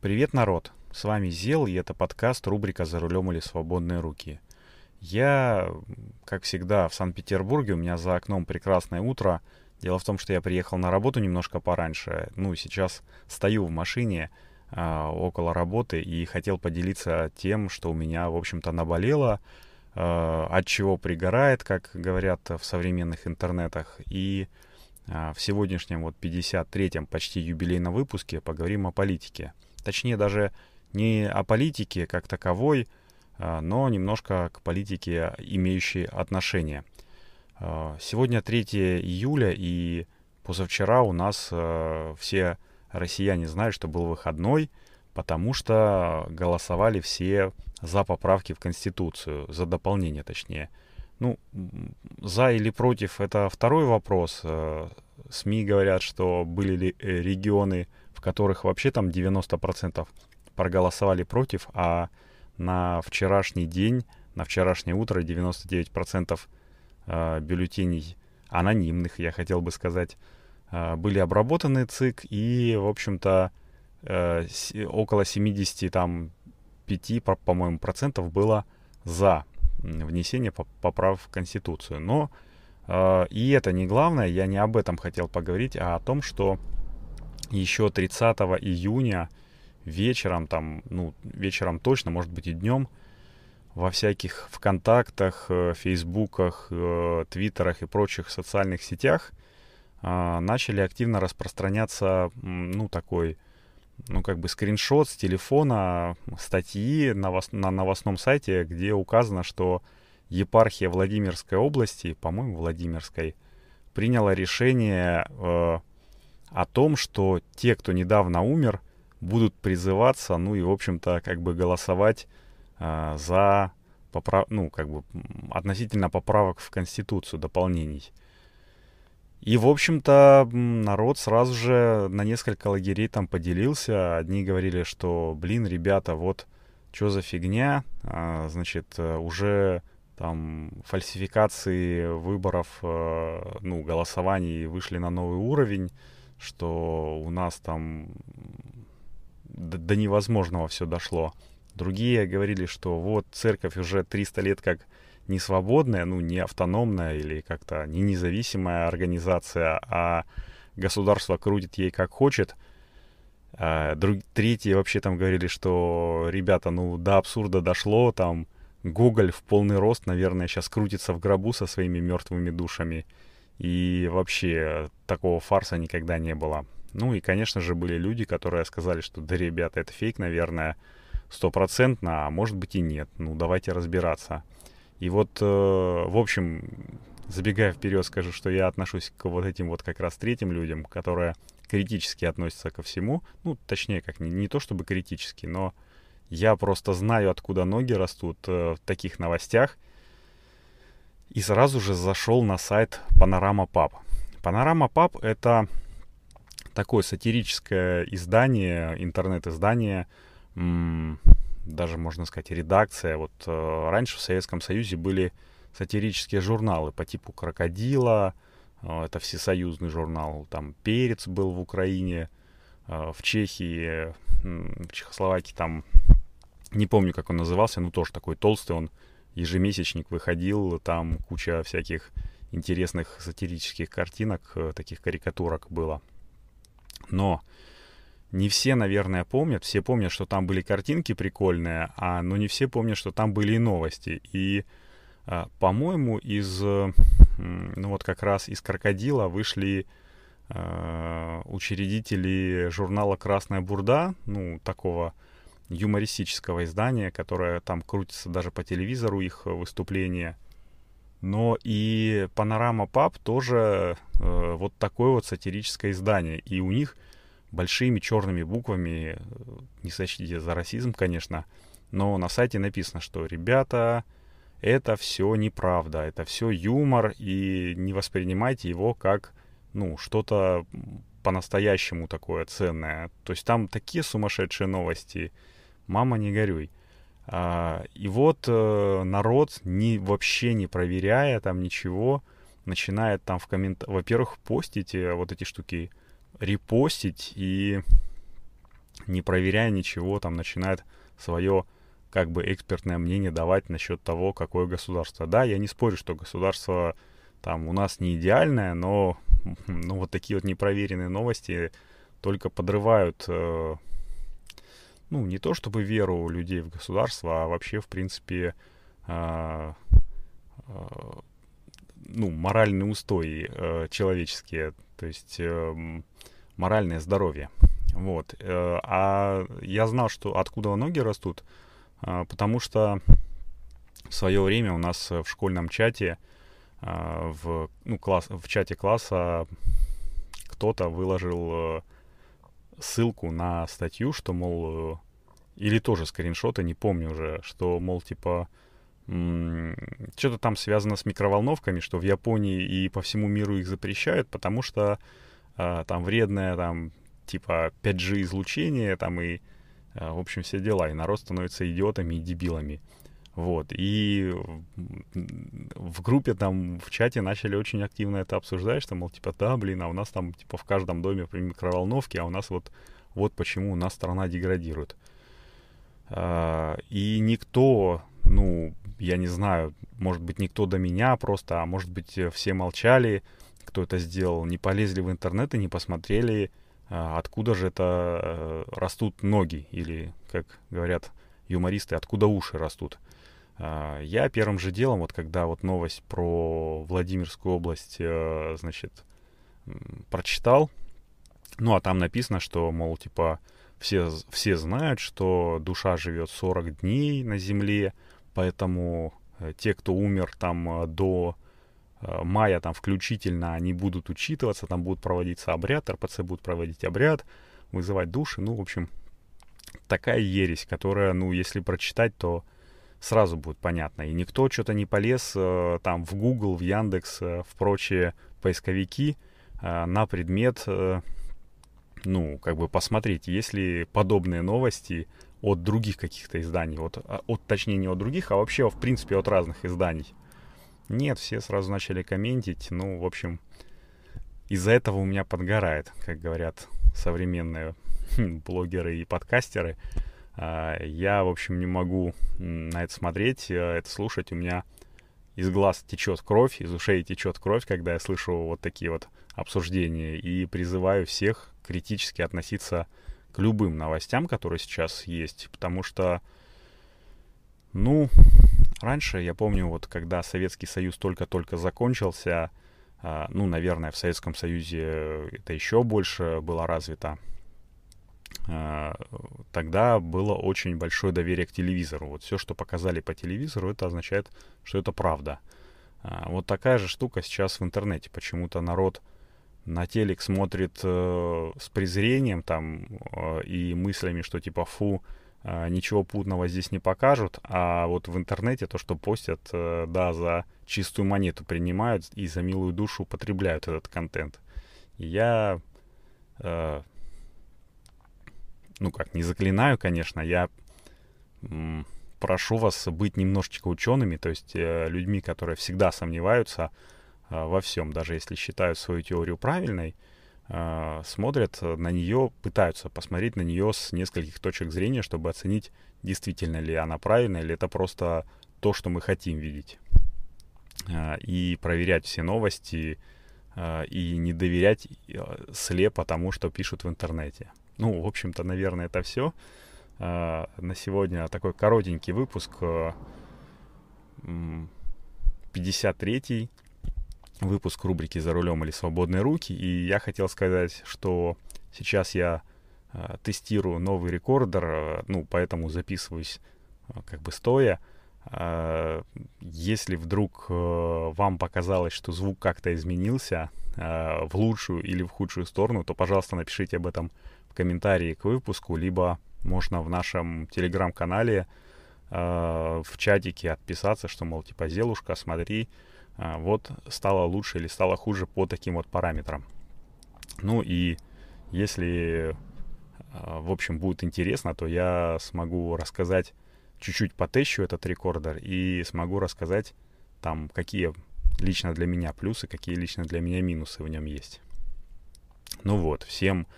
Привет, народ! С вами Зел, и это подкаст рубрика «За рулем или свободные руки». Я, как всегда, в Санкт-Петербурге, у меня за окном прекрасное утро. Дело в том, что я приехал на работу немножко пораньше. Ну, сейчас стою в машине а, около работы и хотел поделиться тем, что у меня, в общем-то, наболело, а, от чего пригорает, как говорят в современных интернетах. И а, в сегодняшнем вот 53-м почти юбилейном выпуске поговорим о политике. Точнее, даже не о политике как таковой, а, но немножко к политике, имеющей отношение. А, сегодня 3 июля, и позавчера у нас а, все россияне знают, что был выходной, потому что голосовали все за поправки в Конституцию, за дополнение точнее. Ну, за или против, это второй вопрос. СМИ говорят, что были ли э, регионы, в которых вообще там 90% проголосовали против, а на вчерашний день, на вчерашнее утро 99% э, бюллетеней анонимных, я хотел бы сказать, э, были обработаны ЦИК, и, в общем-то, э, около 70 там 5, по-моему, процентов было за внесение поправ в Конституцию. Но и это не главное, я не об этом хотел поговорить, а о том, что еще 30 июня вечером, там, ну, вечером точно, может быть и днем, во всяких ВКонтактах, э, Фейсбуках, э, Твиттерах и прочих социальных сетях а, начали активно распространяться, ну, такой, ну, как бы скриншот с телефона статьи на, на новостном сайте, где указано, что епархия Владимирской области, по-моему, Владимирской, приняла решение э, о том, что те, кто недавно умер, будут призываться, ну и, в общем-то, как бы голосовать э, за поправ... ну, как бы относительно поправок в Конституцию, дополнений. И, в общем-то, народ сразу же на несколько лагерей там поделился. Одни говорили, что, блин, ребята, вот что за фигня, а, значит, э, уже там фальсификации выборов, э, ну, голосований вышли на новый уровень, что у нас там до, невозможного все дошло. Другие говорили, что вот церковь уже 300 лет как не свободная, ну, не автономная или как-то не независимая организация, а государство крутит ей как хочет. А, друг, третьи вообще там говорили, что, ребята, ну, до абсурда дошло, там, Гоголь в полный рост, наверное, сейчас крутится в гробу со своими мертвыми душами. И вообще такого фарса никогда не было. Ну и, конечно же, были люди, которые сказали, что да, ребята, это фейк, наверное, стопроцентно, а может быть и нет. Ну, давайте разбираться. И вот, э, в общем, забегая вперед, скажу, что я отношусь к вот этим вот как раз третьим людям, которые критически относятся ко всему. Ну, точнее, как не, не то чтобы критически, но я просто знаю, откуда ноги растут э, в таких новостях. И сразу же зашел на сайт Панорама Паб. Панорама Паб — это такое сатирическое издание, интернет-издание, даже, можно сказать, редакция. Вот э, раньше в Советском Союзе были сатирические журналы по типу «Крокодила», э, это всесоюзный журнал, там «Перец» был в Украине, э, в Чехии, в Чехословакии там, не помню, как он назывался, но тоже такой толстый он, ежемесячник выходил, там куча всяких интересных сатирических картинок, таких карикатурок было. Но не все, наверное, помнят. Все помнят, что там были картинки прикольные, а, но не все помнят, что там были и новости. И, а, по-моему, из, ну вот как раз из «Крокодила» вышли а, учредители журнала «Красная бурда», ну, такого юмористического издания, которое там крутится даже по телевизору, их выступления. Но и «Панорама Паб» тоже э, вот такое вот сатирическое издание. И у них большими черными буквами, э, не сочтите за расизм, конечно, но на сайте написано, что ребята, это все неправда, это все юмор, и не воспринимайте его как, ну, что-то по-настоящему такое ценное. То есть там такие сумасшедшие новости, мама не горюй. А, и вот э, народ, не, вообще не проверяя там ничего, начинает там в комментариях, во-первых, постить э, вот эти штуки, репостить и не проверяя ничего, там начинает свое как бы экспертное мнение давать насчет того, какое государство. Да, я не спорю, что государство там у нас не идеальное, но ну, вот такие вот непроверенные новости только подрывают, э, ну, не то чтобы веру людей в государство, а вообще, в принципе, э, э, ну, моральные устои э, человеческие, то есть э, моральное здоровье. Вот. Э, а я знал, что откуда ноги растут, э, потому что в свое время у нас в школьном чате, э, в, ну, класс, в чате класса кто-то выложил ссылку на статью, что, мол, или тоже скриншоты, не помню уже, что, мол, типа, что-то там связано с микроволновками, что в Японии и по всему миру их запрещают, потому что а, там вредное там типа 5G излучение там и а, в общем все дела, и народ становится идиотами и дебилами. Вот, и в группе там, в чате начали очень активно это обсуждать, что, мол, типа, да, блин, а у нас там, типа, в каждом доме при микроволновке, а у нас вот, вот почему у нас страна деградирует. А, и никто, ну, я не знаю, может быть, никто до меня просто, а может быть, все молчали, кто это сделал, не полезли в интернет и не посмотрели, а, откуда же это э, растут ноги, или, как говорят юмористы, откуда уши растут. А, я первым же делом, вот когда вот новость про Владимирскую область, э, значит, прочитал, ну, а там написано, что, мол, типа, все, все знают, что душа живет 40 дней на Земле, поэтому э, те, кто умер там до Э, мая там включительно они будут учитываться, там будут проводиться обряд, РПЦ будет проводить обряд, вызывать души, ну, в общем, такая ересь, которая, ну, если прочитать, то сразу будет понятно. И никто что-то не полез э, там в Google, в Яндекс, э, в прочие поисковики э, на предмет, ну, как бы посмотреть, есть ли подобные новости от других каких-то изданий, от, а, от, точнее, не от других, а вообще, в принципе, от разных изданий. Нет, все сразу начали комментить. Ну, в общем, из-за этого у меня подгорает, как говорят современные блогеры и подкастеры. А, я, в общем, не могу на это смотреть, э, это слушать. У меня из глаз течет кровь, из ушей течет кровь, когда я слышу вот такие вот обсуждения. И призываю всех критически относиться к любым новостям, которые сейчас есть, потому что, ну, Раньше, я помню, вот когда Советский Союз только-только закончился, а, ну, наверное, в Советском Союзе это еще больше было развито, тогда было очень большое доверие к телевизору. Вот все, что показали по телевизору, это означает, что это правда. А, вот такая же штука сейчас в интернете. Почему-то народ на телек смотрит э, с презрением там э, и мыслями, что типа фу, а, ничего путного здесь не покажут, а вот в интернете то, что постят, э, да, за чистую монету принимают и за милую душу употребляют этот контент. Я, э, ну как, не заклинаю, конечно, я прошу вас быть немножечко учеными, то есть э, людьми, которые всегда сомневаются э, во всем, даже если считают свою теорию правильной, э, смотрят на нее, пытаются посмотреть на нее с нескольких точек зрения, чтобы оценить, действительно ли она правильная, или это просто то, что мы хотим видеть. И проверять все новости и не доверять слепо тому, что пишут в интернете. Ну, в общем-то, наверное, это все. Э, на сегодня такой коротенький выпуск. Э, 53-й выпуск рубрики «За рулем или свободные руки». И я хотел сказать, что сейчас я э, тестирую новый рекордер, э, ну, поэтому записываюсь э, как бы стоя. Э, если вдруг э, вам показалось, что звук как-то изменился э, в лучшую или в худшую сторону, то, пожалуйста, напишите об этом комментарии к выпуску, либо можно в нашем телеграм-канале э, в чатике отписаться, что, мол, типа, Зелушка, смотри, а, вот стало лучше или стало хуже по таким вот параметрам. Ну и если, а, в общем, будет интересно, то я смогу рассказать, чуть-чуть потещу этот рекордер и смогу рассказать там, какие лично для меня плюсы, какие лично для меня минусы в нем есть. Ну вот, всем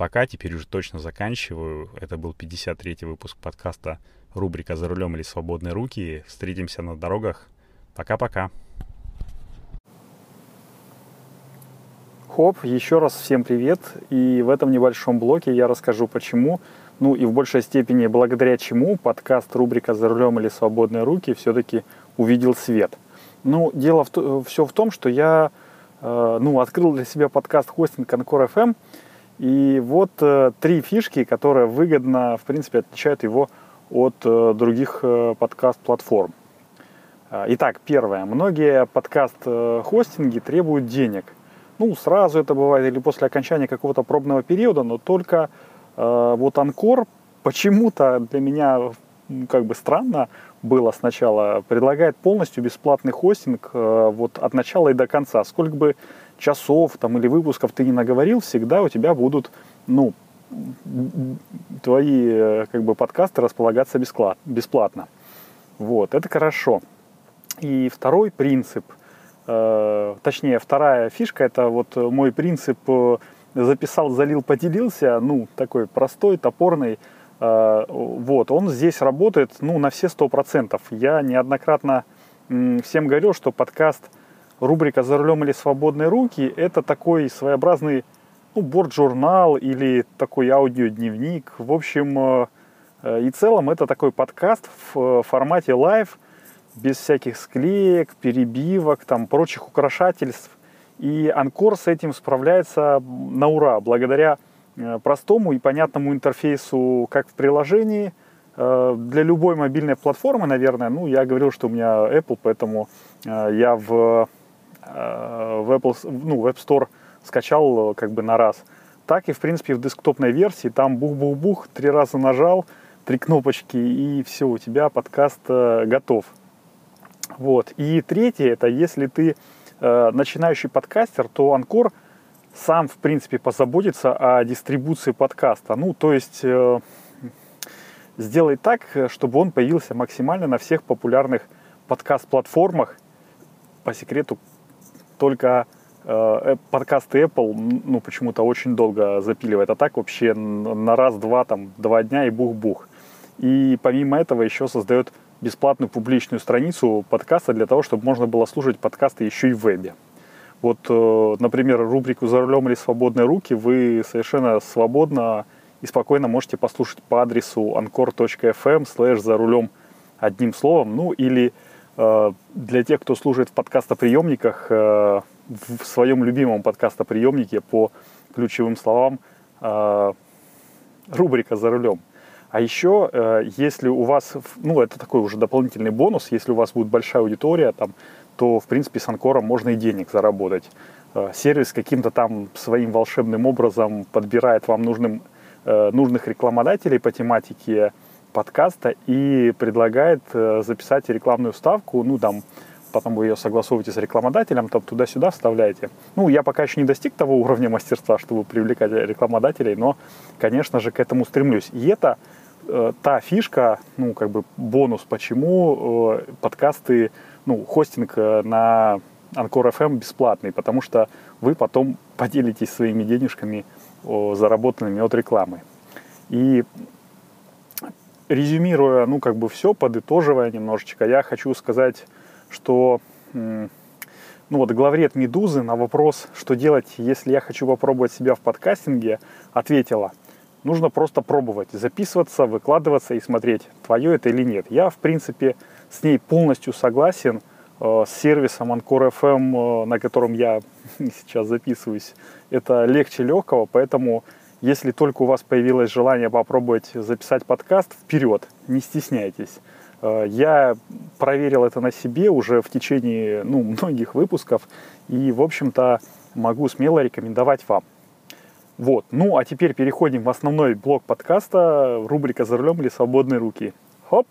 пока, теперь уже точно заканчиваю. Это был 53-й выпуск подкаста рубрика «За рулем или свободные руки». Встретимся на дорогах. Пока-пока. Хоп, еще раз всем привет. И в этом небольшом блоке я расскажу, почему, ну и в большей степени благодаря чему подкаст рубрика «За рулем или свободные руки» все-таки увидел свет. Ну, дело в, все в том, что я э, ну, открыл для себя подкаст хостинг Анкор FM – и вот э, три фишки, которые выгодно, в принципе, отличают его от э, других э, подкаст-платформ. Итак, первое. Многие подкаст-хостинги требуют денег. Ну, сразу это бывает или после окончания какого-то пробного периода, но только э, вот Анкор почему-то для меня как бы странно было сначала, предлагает полностью бесплатный хостинг э, вот от начала и до конца. Сколько бы часов там, или выпусков ты не наговорил, всегда у тебя будут, ну, твои э, как бы подкасты располагаться бесплатно. Вот, это хорошо. И второй принцип, э, точнее, вторая фишка, это вот мой принцип э, записал, залил, поделился, ну, такой простой, топорный, вот, он здесь работает, ну, на все сто процентов. Я неоднократно всем говорил, что подкаст – рубрика «За рулем или свободные руки» — это такой своеобразный ну, борт-журнал или такой аудиодневник. В общем э, э, и в целом это такой подкаст в э, формате live, без всяких склеек, перебивок, там, прочих украшательств. И Anchor с этим справляется на ура, благодаря простому и понятному интерфейсу как в приложении, для любой мобильной платформы, наверное. Ну, я говорил, что у меня Apple, поэтому я в в Apple, ну, в App Store скачал э, как бы на раз. Так и, в принципе, в десктопной версии там бух-бух-бух, три раза нажал, три кнопочки, и все, у тебя подкаст э, готов. Вот. И третье, это если ты э, начинающий подкастер, то Анкор сам, в принципе, позаботится о дистрибуции подкаста. Ну, то есть э, сделай так, чтобы он появился максимально на всех популярных подкаст-платформах. По секрету, только э, подкасты Apple, ну, почему-то очень долго запиливает, а так вообще на раз-два, там, два дня и бух-бух. И помимо этого еще создает бесплатную публичную страницу подкаста для того, чтобы можно было слушать подкасты еще и в вебе. Вот, э, например, рубрику «За рулем или свободные руки» вы совершенно свободно и спокойно можете послушать по адресу anchor.fm слэш «За рулем» одним словом, ну или Э, для тех, кто служит в подкастоприемниках, э, в своем любимом подкастоприемнике по ключевым словам э, рубрика «За рулем». А еще, если у вас, ну, это такой уже дополнительный бонус, если у вас будет большая аудитория, там, то, в принципе, с Анкором можно и денег заработать. Сервис каким-то там своим волшебным образом подбирает вам нужным, нужных рекламодателей по тематике подкаста и предлагает э, записать рекламную вставку, ну там потом вы ее согласовываете с рекламодателем, там туда-сюда вставляете. Ну, я пока еще не достиг того уровня мастерства, чтобы привлекать рекламодателей, но, конечно же, к этому стремлюсь. И это э, та фишка, ну, как бы бонус, почему э, подкасты, ну, хостинг э, на Анкор FM бесплатный, потому что вы потом поделитесь своими денежками, о, заработанными от рекламы. И резюмируя, ну, как бы все, подытоживая немножечко, я хочу сказать, что, ну, вот главред «Медузы» на вопрос, что делать, если я хочу попробовать себя в подкастинге, ответила, нужно просто пробовать, записываться, выкладываться и смотреть, твое это или нет. Я, в принципе, с ней полностью согласен, э, с сервисом Anchor FM, э, на котором я сейчас записываюсь, это легче легкого, поэтому если только у вас появилось желание попробовать записать подкаст, вперед, не стесняйтесь. Э, я проверил это на себе уже в течение ну, многих выпусков и, в общем-то, могу смело рекомендовать вам. Вот. Ну, а теперь переходим в основной блок подкаста, рубрика «За рулем или свободные руки». Хоп!